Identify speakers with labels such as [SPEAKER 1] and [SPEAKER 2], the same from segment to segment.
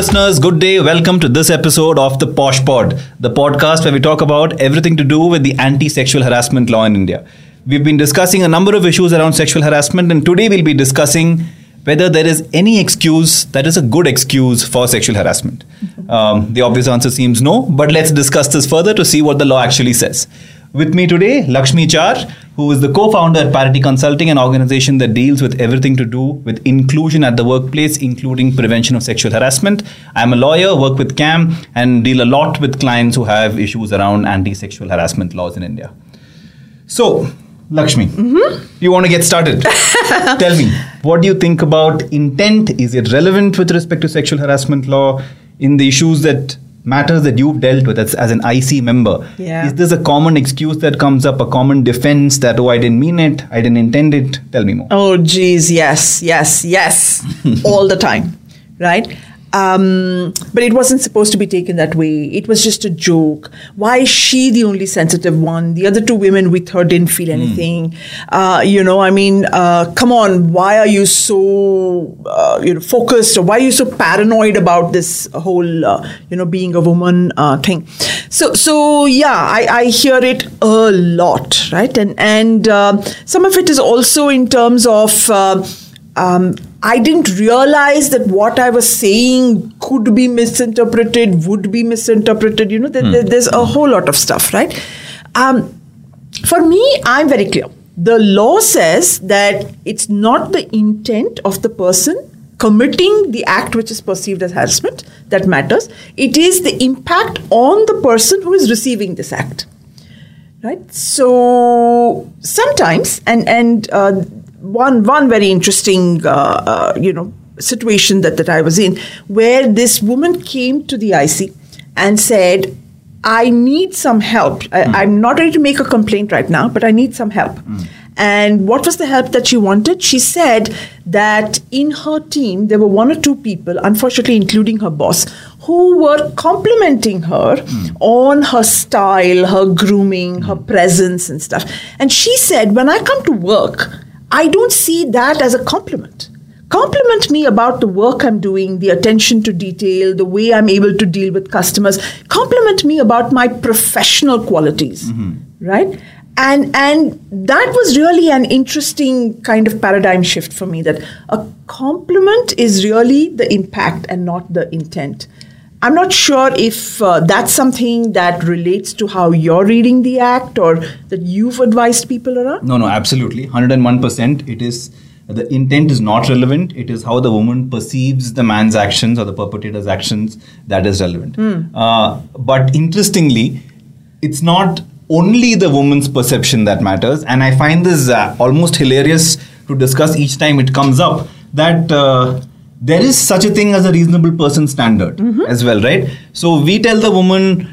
[SPEAKER 1] listeners. Good day. Welcome to this episode of the Posh Pod, the podcast where we talk about everything to do with the anti sexual harassment law in India. We've been discussing a number of issues around sexual harassment, and today we'll be discussing whether there is any excuse that is a good excuse for sexual harassment. Um, the obvious answer seems no, but let's discuss this further to see what the law actually says. With me today, Laxmi Char, who is the co founder at Parity Consulting, an organization that deals with everything to do with inclusion at the workplace, including prevention of sexual harassment. I'm a lawyer, work with CAM, and deal a lot with clients who have issues around anti sexual harassment laws in India. So, Laxmi, mm-hmm. you want to get started? Tell me, what do you think about intent? Is it relevant with respect to sexual harassment law in the issues that matters that you've dealt with as, as an IC member?
[SPEAKER 2] Yeah.
[SPEAKER 1] Is this a common excuse that comes up, a common defense that, oh, I didn't mean it, I didn't intend it? Tell me more.
[SPEAKER 2] Oh, geez, yes, yes, yes, all the time, right? Um, but it wasn't supposed to be taken that way. It was just a joke. Why is she the only sensitive one? The other two women with her didn't feel anything. Uh, you know, I mean, uh, come on. Why are you so, uh, you know, focused, or why are you so paranoid about this whole, uh, you know, being a woman uh, thing? So, so yeah, I, I hear it a lot, right? And and uh, some of it is also in terms of. Uh, um, I didn't realize that what I was saying could be misinterpreted, would be misinterpreted. You know, there, there- there's a whole lot of stuff, right? Um, for me, I'm very clear. The law says that it's not the intent of the person committing the act which is perceived as harassment that matters. It is the impact on the person who is receiving this act right so sometimes and and uh, one one very interesting uh, uh, you know situation that that I was in where this woman came to the IC and said I need some help. I, I'm not ready to make a complaint right now but I need some help. And what was the help that she wanted? She said that in her team, there were one or two people, unfortunately, including her boss, who were complimenting her on her style, her grooming, her presence, and stuff. And she said, When I come to work, I don't see that as a compliment. Compliment me about the work I'm doing, the attention to detail, the way I'm able to deal with customers. Compliment me about my professional qualities, mm-hmm. right? And and that was really an interesting kind of paradigm shift for me. That a compliment is really the impact and not the intent. I'm not sure if uh, that's something that relates to how you're reading the act or that you've advised people around.
[SPEAKER 1] No, no, absolutely. 101%. It is the intent is not relevant. It is how the woman perceives the man's actions or the perpetrator's actions that is relevant. Uh, but interestingly, it's not only the woman's perception that matters. And I find this uh, almost hilarious to discuss each time it comes up that. Uh, there is such a thing as a reasonable person standard as well, right? So we tell the woman,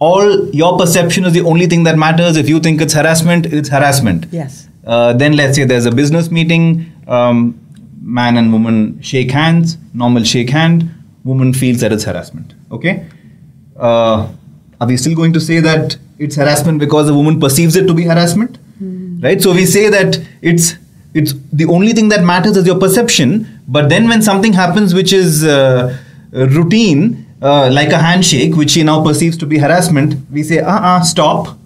[SPEAKER 1] all your perception is the only thing that matters. If you think it's harassment, it's harassment.
[SPEAKER 2] Yes.
[SPEAKER 1] Uh, then let's say there's a business meeting, um, man and woman shake hands, normal shake hand, woman feels that it's harassment. Okay. Uh, are we still going to say that it's harassment because the woman perceives it to be harassment? Right. So we say that it's it's the only thing that matters is your perception. But then when something happens which is uh, routine, uh, like a handshake, which she now perceives to be harassment, we say, uh uh, stop.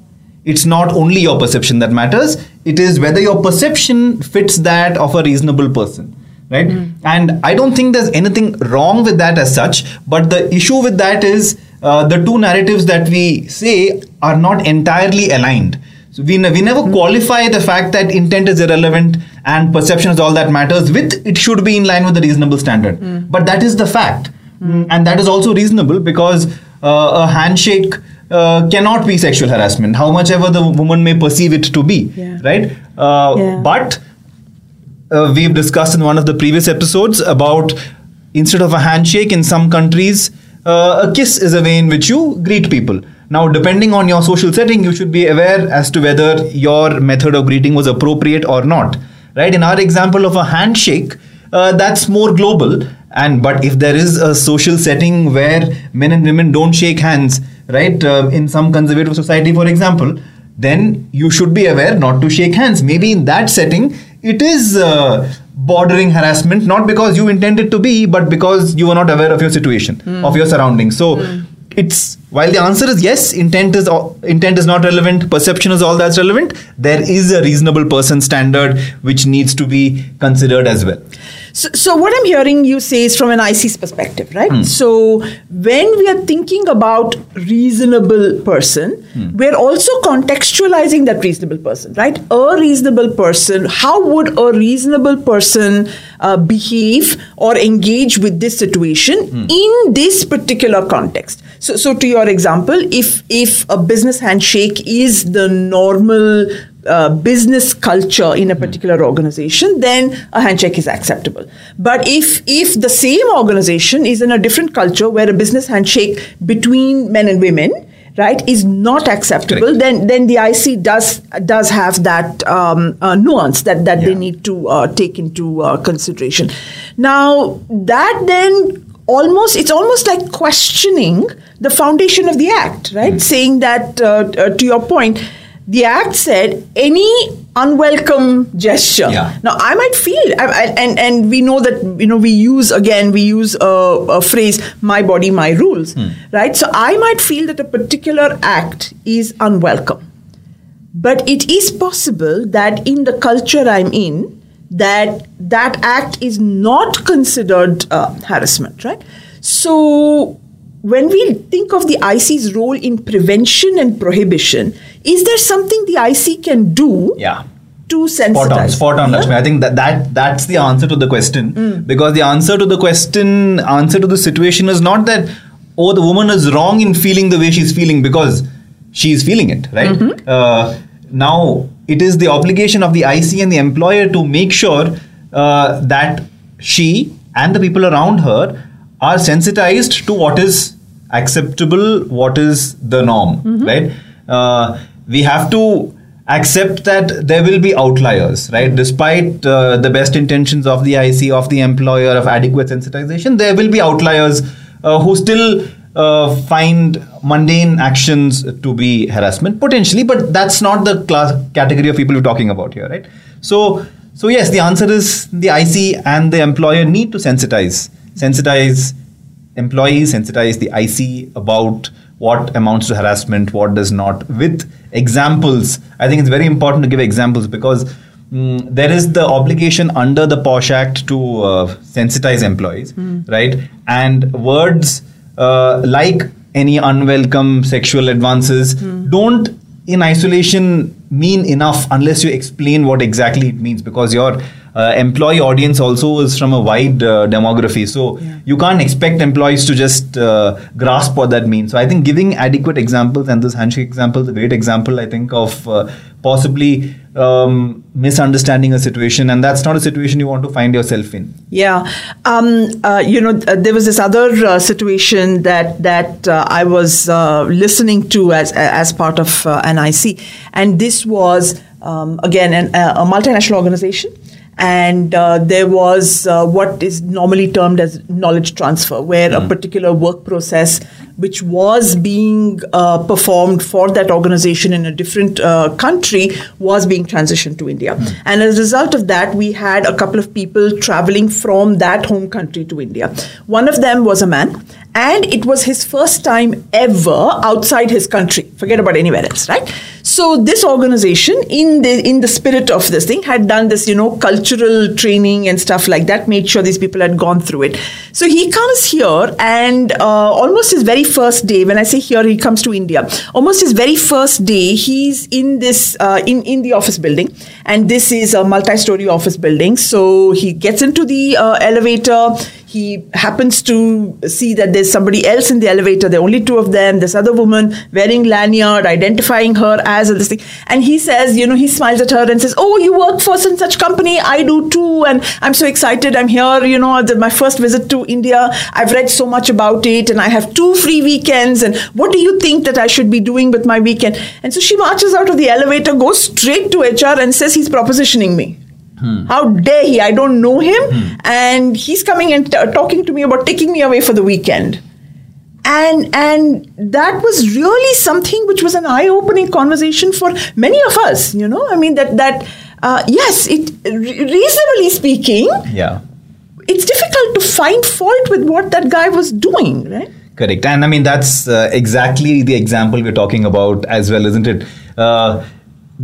[SPEAKER 1] It's not only your perception that matters, it is whether your perception fits that of a reasonable person. Right? And I don't think there's anything wrong with that as such, but the issue with that is uh, the two narratives that we say are not entirely aligned. So we, ne- we never qualify the fact that intent is irrelevant and perception is all that matters with it should be in line with the reasonable standard. But that is the fact. Mm, And that is also reasonable because uh, a handshake uh, cannot be sexual harassment, how much ever the woman may perceive it to be.
[SPEAKER 2] Yeah.
[SPEAKER 1] Right? Uh,
[SPEAKER 2] Yeah.
[SPEAKER 1] But uh, we've discussed in one of the previous episodes about instead of a handshake in some countries, uh, a kiss is a way in which you greet people. Now, depending on your social setting, you should be aware as to whether your method of greeting was appropriate or not. Right? In our example of a handshake, uh, that's more global. And but if there is a social setting where men and women don't shake hands, right? Uh, in some conservative society, for example, then you should be aware not to shake hands. Maybe in that setting, it is uh, bordering harassment, not because you intended to be, but because you were not aware of your situation, of your surroundings. So it's while the answer is yes, intent is intent is not relevant, perception is all that's relevant. There is a reasonable person standard which needs to be considered as well.
[SPEAKER 2] So, so what I'm hearing you say is from an IC's perspective, right?
[SPEAKER 1] Hmm.
[SPEAKER 2] So when we are thinking about reasonable person,
[SPEAKER 1] Hmm.
[SPEAKER 2] we're also contextualizing that reasonable person, right? A reasonable person, how would a reasonable person uh, behave or engage with this situation
[SPEAKER 1] Hmm.
[SPEAKER 2] in this particular context? So, so to your example, if if a business handshake is the normal uh, business culture in a particular organization, then a handshake is acceptable. But if if the same organization is in a different culture where a business handshake between men and women right is not acceptable
[SPEAKER 1] Correct.
[SPEAKER 2] then then the IC does does have that um, uh, nuance that that they need to uh, take into uh, consideration. Now that then almost it's almost like questioning the foundation of the act right? Saying that uh, uh, to your point the act said any unwelcome gesture.
[SPEAKER 1] Yeah.
[SPEAKER 2] now i might feel I, I, and and we know that you know we use again we use a, a phrase my body my rules right? So i might feel that a particular act is unwelcome. But it is possible that in the culture i'm in that that act is not considered uh, harassment right? So when we think of the IC's role in prevention and prohibition, is there something the IC can do
[SPEAKER 1] Yeah.
[SPEAKER 2] to sensitize?
[SPEAKER 1] Spot on, spot on,
[SPEAKER 2] Yeah?
[SPEAKER 1] Laxmi. I think that, that that's the answer to the question. Because the answer to the question, answer to the situation is not that, oh, the woman is wrong in feeling the way she's feeling because she's feeling it, right? Uh, now, it is the obligation of the IC and the employer to make sure uh, that she and the people around her are sensitized to what is acceptable, what is the norm, right? Uh, we have to accept that there will be outliers, right? Despite uh, the best intentions of the IC, of the employer, of adequate sensitization, there will be outliers uh, who still uh, find mundane actions to be harassment potentially, but that's not the class category of people we're talking about here, right? So, so yes, the answer is the IC and the employer need to sensitize, sensitize employees, sensitize the IC about what amounts to harassment, what does not, with examples. I think it's very important to give examples because mm, there is the obligation under the POSH Act to uh, sensitize employees, right? And words uh, like any unwelcome sexual advances don't in isolation mean enough unless you explain what exactly it means because your uh, employee audience also is from a wide uh, demography. So
[SPEAKER 2] Yeah.
[SPEAKER 1] you can't expect employees to just uh, grasp what that means. So i think giving adequate examples and this handshake example is a great example i think of uh, possibly um, misunderstanding a situation. And that's not a situation you want to find yourself in.
[SPEAKER 2] Yeah, um, uh, you know, uh, there was this other uh, situation that that uh, I was uh, listening to as as part of uh, an IC, and this was um, again an, a multinational organization. And uh, there was uh, what is normally termed as knowledge transfer, where a particular work process which was being uh, performed for that organization in a different uh, country was being transitioned to India. And as a result of that, we had a couple of people traveling from that home country to India. One of them was a man, and it was his first time ever outside his country. Forget about anywhere else, right? So this organization, in the in the spirit of this thing, had done this, you know, cultural training and stuff like that. Made sure these people had gone through it. So he comes here, and uh, almost his very first day. When I say here, he comes to India. Almost his very first day, he's in this uh, in in the office building, and this is a multi-story office building. So he gets into the uh, elevator. He happens to see that there's somebody else in the elevator. There are only two of them. This other woman wearing lanyard, identifying her as this thing. And he says, you know, he smiles at her and says, "Oh, you work for such such company? I do too, and I'm so excited. I'm here. You know, my first visit to India. I've read so much about it, and I have two free weekends. And what do you think that I should be doing with my weekend?" And so she marches out of the elevator, goes straight to HR, and says, "He's propositioning me." Hmm. How dare he? I don't know him, hmm. and he's coming and t- talking to me about taking me away for the weekend. And and that was really something which was an eye-opening conversation for many of us. You know, I mean that that uh, yes, it re- reasonably speaking,
[SPEAKER 1] Yeah.
[SPEAKER 2] it's difficult to find fault with what that guy was doing, right?
[SPEAKER 1] Correct. And I mean, that's uh, exactly the example we're talking about as well, isn't it? Uh,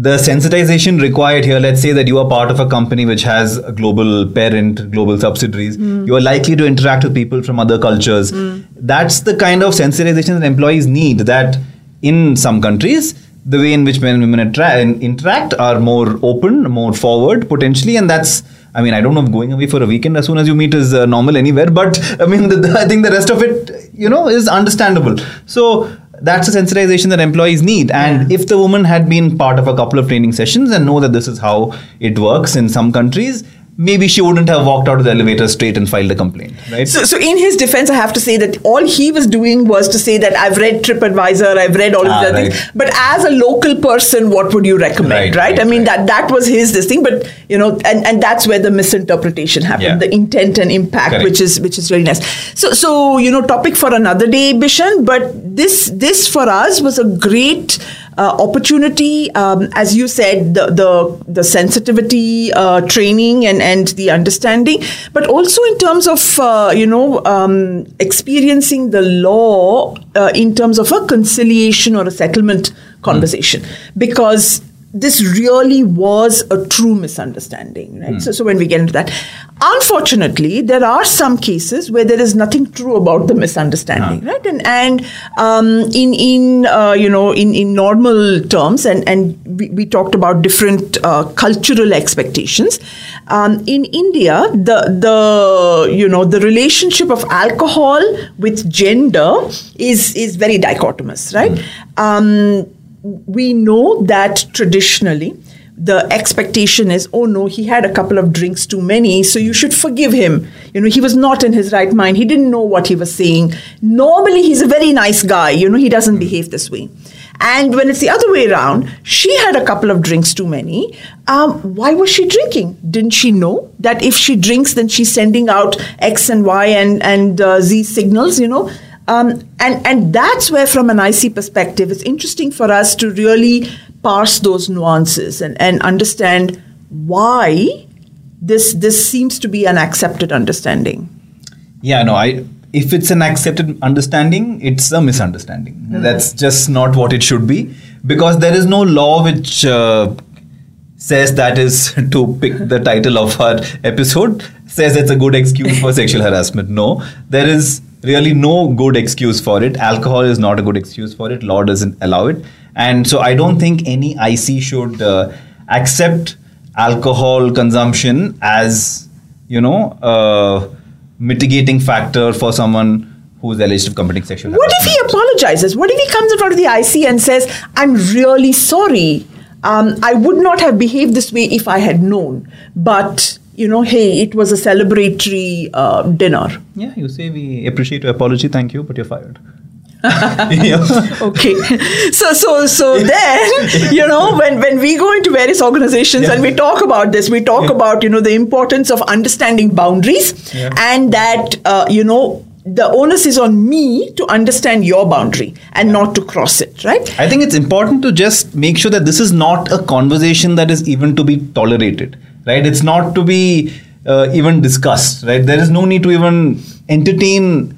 [SPEAKER 1] the sensitization required here, let's say that you are part of a company which has a global parent, global subsidiaries, you are likely to interact with people from other cultures. That's the kind of sensitization that employees need that in some countries, the way in which men and women attra- interact are more open, more forward potentially, and that's I mean, I don't know if going away for a weekend as soon as you meet is uh, normal anywhere, but I mean, the, the- I think the rest of it, you know, is understandable. So that's the sensitization that employees need. And
[SPEAKER 2] Yeah.
[SPEAKER 1] if the woman had been part of a couple of training sessions and know that this is how it works in some countries, maybe she wouldn't have walked out of the elevator straight and filed a complaint, right?
[SPEAKER 2] So, so in his defense, I have to say that all he was doing was to say that I've read TripAdvisor, I've read all of
[SPEAKER 1] Ah,
[SPEAKER 2] the
[SPEAKER 1] right.
[SPEAKER 2] things. But as a local person, what would you recommend,
[SPEAKER 1] Right,
[SPEAKER 2] right?
[SPEAKER 1] right,
[SPEAKER 2] I mean, that that was his this thing. But you know, and, and that's where the misinterpretation happened,
[SPEAKER 1] Yeah.
[SPEAKER 2] the intent and impact,
[SPEAKER 1] Correct.
[SPEAKER 2] which is which is really nice. So, so you know, topic for another day, Bishen. But this this for us was a great. Uh, opportunity, um, as you said, the the, the sensitivity uh, training and, and the understanding, but also in terms of uh, you know um, experiencing the law uh, in terms of a conciliation or a settlement conversation, because this really was a true misunderstanding, right? So, so when we get into that, unfortunately, there are some cases where there is nothing true about the misunderstanding, right? And and um, in in uh, you know in in normal terms, and and we, we talked about different uh, cultural expectations. Um, in India, the the you know the relationship of alcohol with gender is is very dichotomous, right? Um, we know that traditionally the expectation is oh no he had a couple of drinks too many so you should forgive him. You know he was not in his right mind. He didn't know what he was saying. Normally he's a very nice guy. You know he doesn't behave this way. And when it's the other way around she had a couple of drinks too many. Um, why was she drinking? Didn't she know that if she drinks then she's sending out x and y and, and uh, z signals you know um, and and that's where, from an IC perspective, it's interesting for us to really parse those nuances and, and understand why this this seems to be an accepted understanding.
[SPEAKER 1] Yeah, no, I. If it's an accepted understanding, it's a misunderstanding. That's just not what it should be, because there is no law which uh, says that is to pick the title of our episode says it's a good excuse for sexual harassment. No, there is really no good excuse for it. Alcohol is not a good excuse for it. Law doesn't allow it, and so I don't think any IC should uh, accept alcohol consumption as you know a mitigating factor for someone who's alleged of committing sexual
[SPEAKER 2] What if he apologizes? What if he comes in front of the IC and says, "I'm really sorry. Um, I would not have behaved this way if I had known, but." You know, hey, it was a celebratory uh, dinner.
[SPEAKER 1] Yeah, you say we appreciate your apology, thank you, but you're fired.
[SPEAKER 2] Okay. So so so then, you know, when, when we go into various organizations
[SPEAKER 1] Yeah.
[SPEAKER 2] and we talk about this, we talk
[SPEAKER 1] Yeah.
[SPEAKER 2] about, you know, the importance of understanding boundaries
[SPEAKER 1] Yeah.
[SPEAKER 2] and that, uh, you know, the onus is on me to understand your boundary and not to cross it, right?
[SPEAKER 1] I think it's important to just make sure that this is not a conversation that is even to be tolerated, right? It's not to be uh, even discussed, right? There is no need to even entertain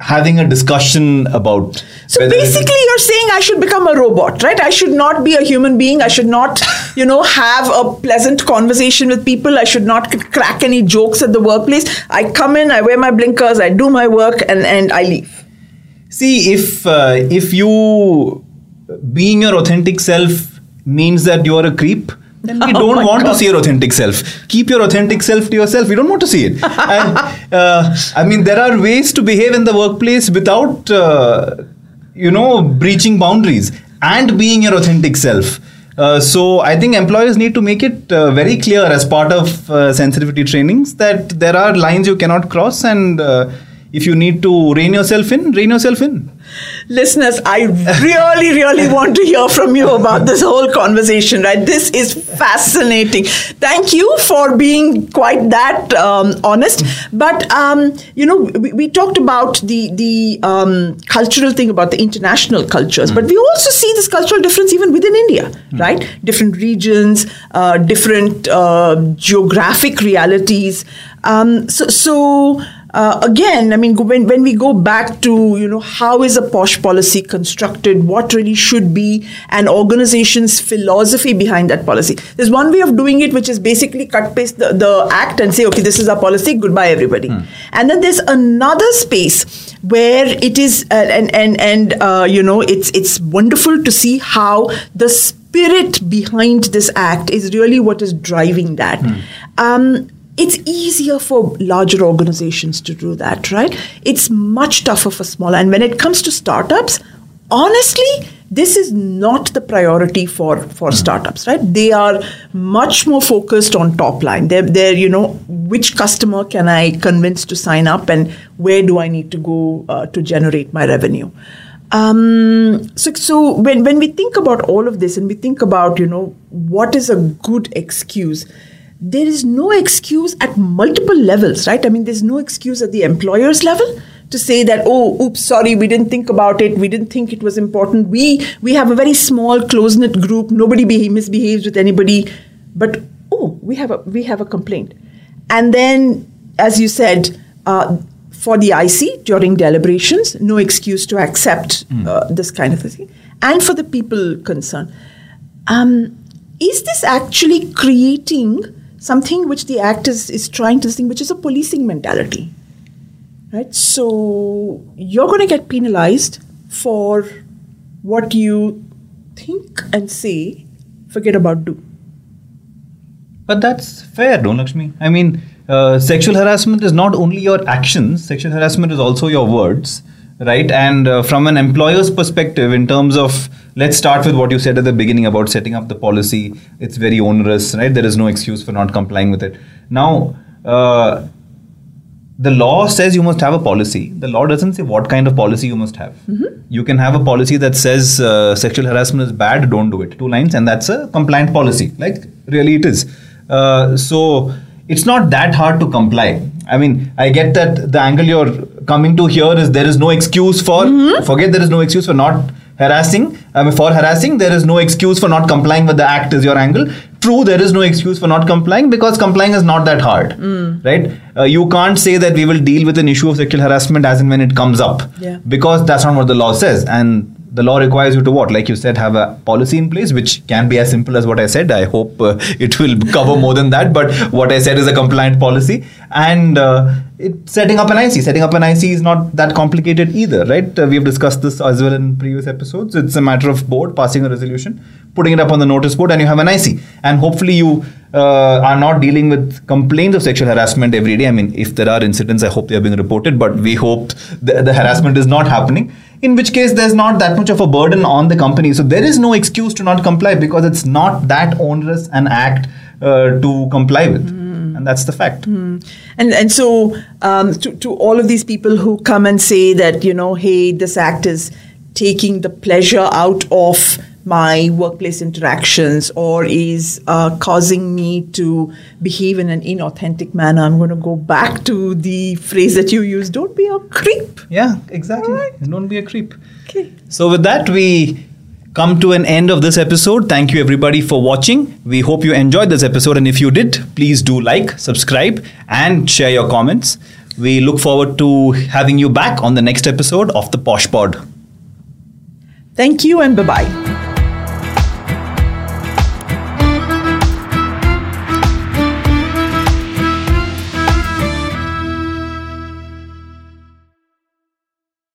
[SPEAKER 1] having a discussion about.
[SPEAKER 2] So
[SPEAKER 1] whether it is-
[SPEAKER 2] basically, you're saying I should become a robot, right? I should not be a human being. I should not, you know, have a pleasant conversation with people. I should not crack any jokes at the workplace. I come in, I wear my blinkers, I do my work, and, and I leave.
[SPEAKER 1] See, if uh, if you being your authentic self means that you are a creep, then we don't want
[SPEAKER 2] God.
[SPEAKER 1] to see your authentic self. Keep your authentic self to yourself. We don't want to see it. and uh, I mean, there are ways to behave in the workplace without, uh, you know, breaching boundaries and being your authentic self. Uh, so I think employers need to make it uh, very clear as part of uh, sensitivity trainings that there are lines you cannot cross, and uh, if you need to rein yourself in, rein yourself in.
[SPEAKER 2] Listeners, I really, really want to hear from you about this whole conversation, right? This is fascinating. Thank you for being quite that um, honest. But, um, you know, we, we, talked about the, the um, cultural thing about the international cultures, mm. but we also see this cultural difference even within India, mm. right? Different regions, uh, different uh, geographic realities. Um, so, so uh, again, I mean, when, when we go back to, you know, how is a posh policy constructed, what really should be an organization's philosophy behind that policy. There's one way of doing it, which is basically cut paste the, the act and say, okay, this is our policy, goodbye, everybody. Hmm. And then there's another space where it is, uh, and, and, and uh, you know, it's, it's wonderful to see how the spirit behind this act is really what is driving that. Hmm. Um, it's easier for larger organizations to do that, right? It's much tougher for smaller. And when it comes to startups, honestly, this is not the priority for, for mm. startups, right? They are much more focused on top line. They're, they're, you know, which customer can I convince to sign up and where do I need to go uh, to generate my revenue? Um, so, so when, when we think about all of this and we think about, you know, what is a good excuse, there is no excuse at multiple levels, right? I mean, there's no excuse at the employer's level to say that oh oops sorry we didn't think about it. We didn't think it was important. We we have a very small close knit group. Nobody behave, misbehaves with anybody. But oh we have a we have a complaint. And then as you said uh, for the IC during deliberations no excuse to accept mm. uh, this kind of thing. And for the people concerned um, is this actually creating something which the act is, is trying to think, which is a policing mentality. Right? So you're going to get penalized for what you think and say, forget about do.
[SPEAKER 1] But that's fair, don't? I mean, uh, sexual harassment is not only your actions, sexual harassment is also your words, right? And uh, from an employer's perspective, in terms of let's start with what you said at the beginning about setting up the policy. It's very onerous, right? There is no excuse for not complying with it. Now, uh, the law says you must have a policy. The law doesn't say what kind of policy you must have. Mm-hmm. You can have a policy that says uh, sexual harassment is bad, don't do it. Two lines, and that's a compliant policy. Like, really, it is. Uh, so, it's not that hard to comply. I mean, I get that the angle you're coming to here is there is no excuse for, mm-hmm. forget there is no excuse for not harassing I mean, for harassing there is no excuse for not complying with the act is your angle true there is no excuse for not complying because complying is not that hard mm. right uh, you can't say that we will deal with an issue of sexual harassment as and when it comes up
[SPEAKER 2] yeah.
[SPEAKER 1] because that's not what the law says and the law requires you to what? Like you said have a policy in place which can be as simple as what i said. I hope uh, it will cover more than that but what i said is a compliant policy. And uh, it, setting up an ic setting up an ic is not that complicated either right? Uh, we have discussed this as well in previous episodes. It's a matter of board passing a resolution putting it up on the notice board and you have an ic and hopefully you uh, are not dealing with complaints of sexual harassment every day i mean if there are incidents i hope they are being reported but we hope the, the harassment is not happening in which case there's not that much of a burden on the company. So there is no excuse to not comply because it's not that onerous an act uh, to comply with. Mm. And that's the fact.
[SPEAKER 2] Mm. And and so um, to, to all of these people who come and say that, you know, hey, this act is taking the pleasure out of my workplace interactions or is uh, causing me to behave in an inauthentic manner, I'm going to go back to the phrase that you use don't be a creep.
[SPEAKER 1] Yeah, exactly. Right. Don't be a creep.
[SPEAKER 2] Okay.
[SPEAKER 1] So, with that, we come to an end of this episode. Thank you, everybody, for watching. We hope you enjoyed this episode. And if you did, please do like, subscribe, and share your comments. We look forward to having you back on the next episode of the Posh Pod.
[SPEAKER 2] Thank you and bye bye.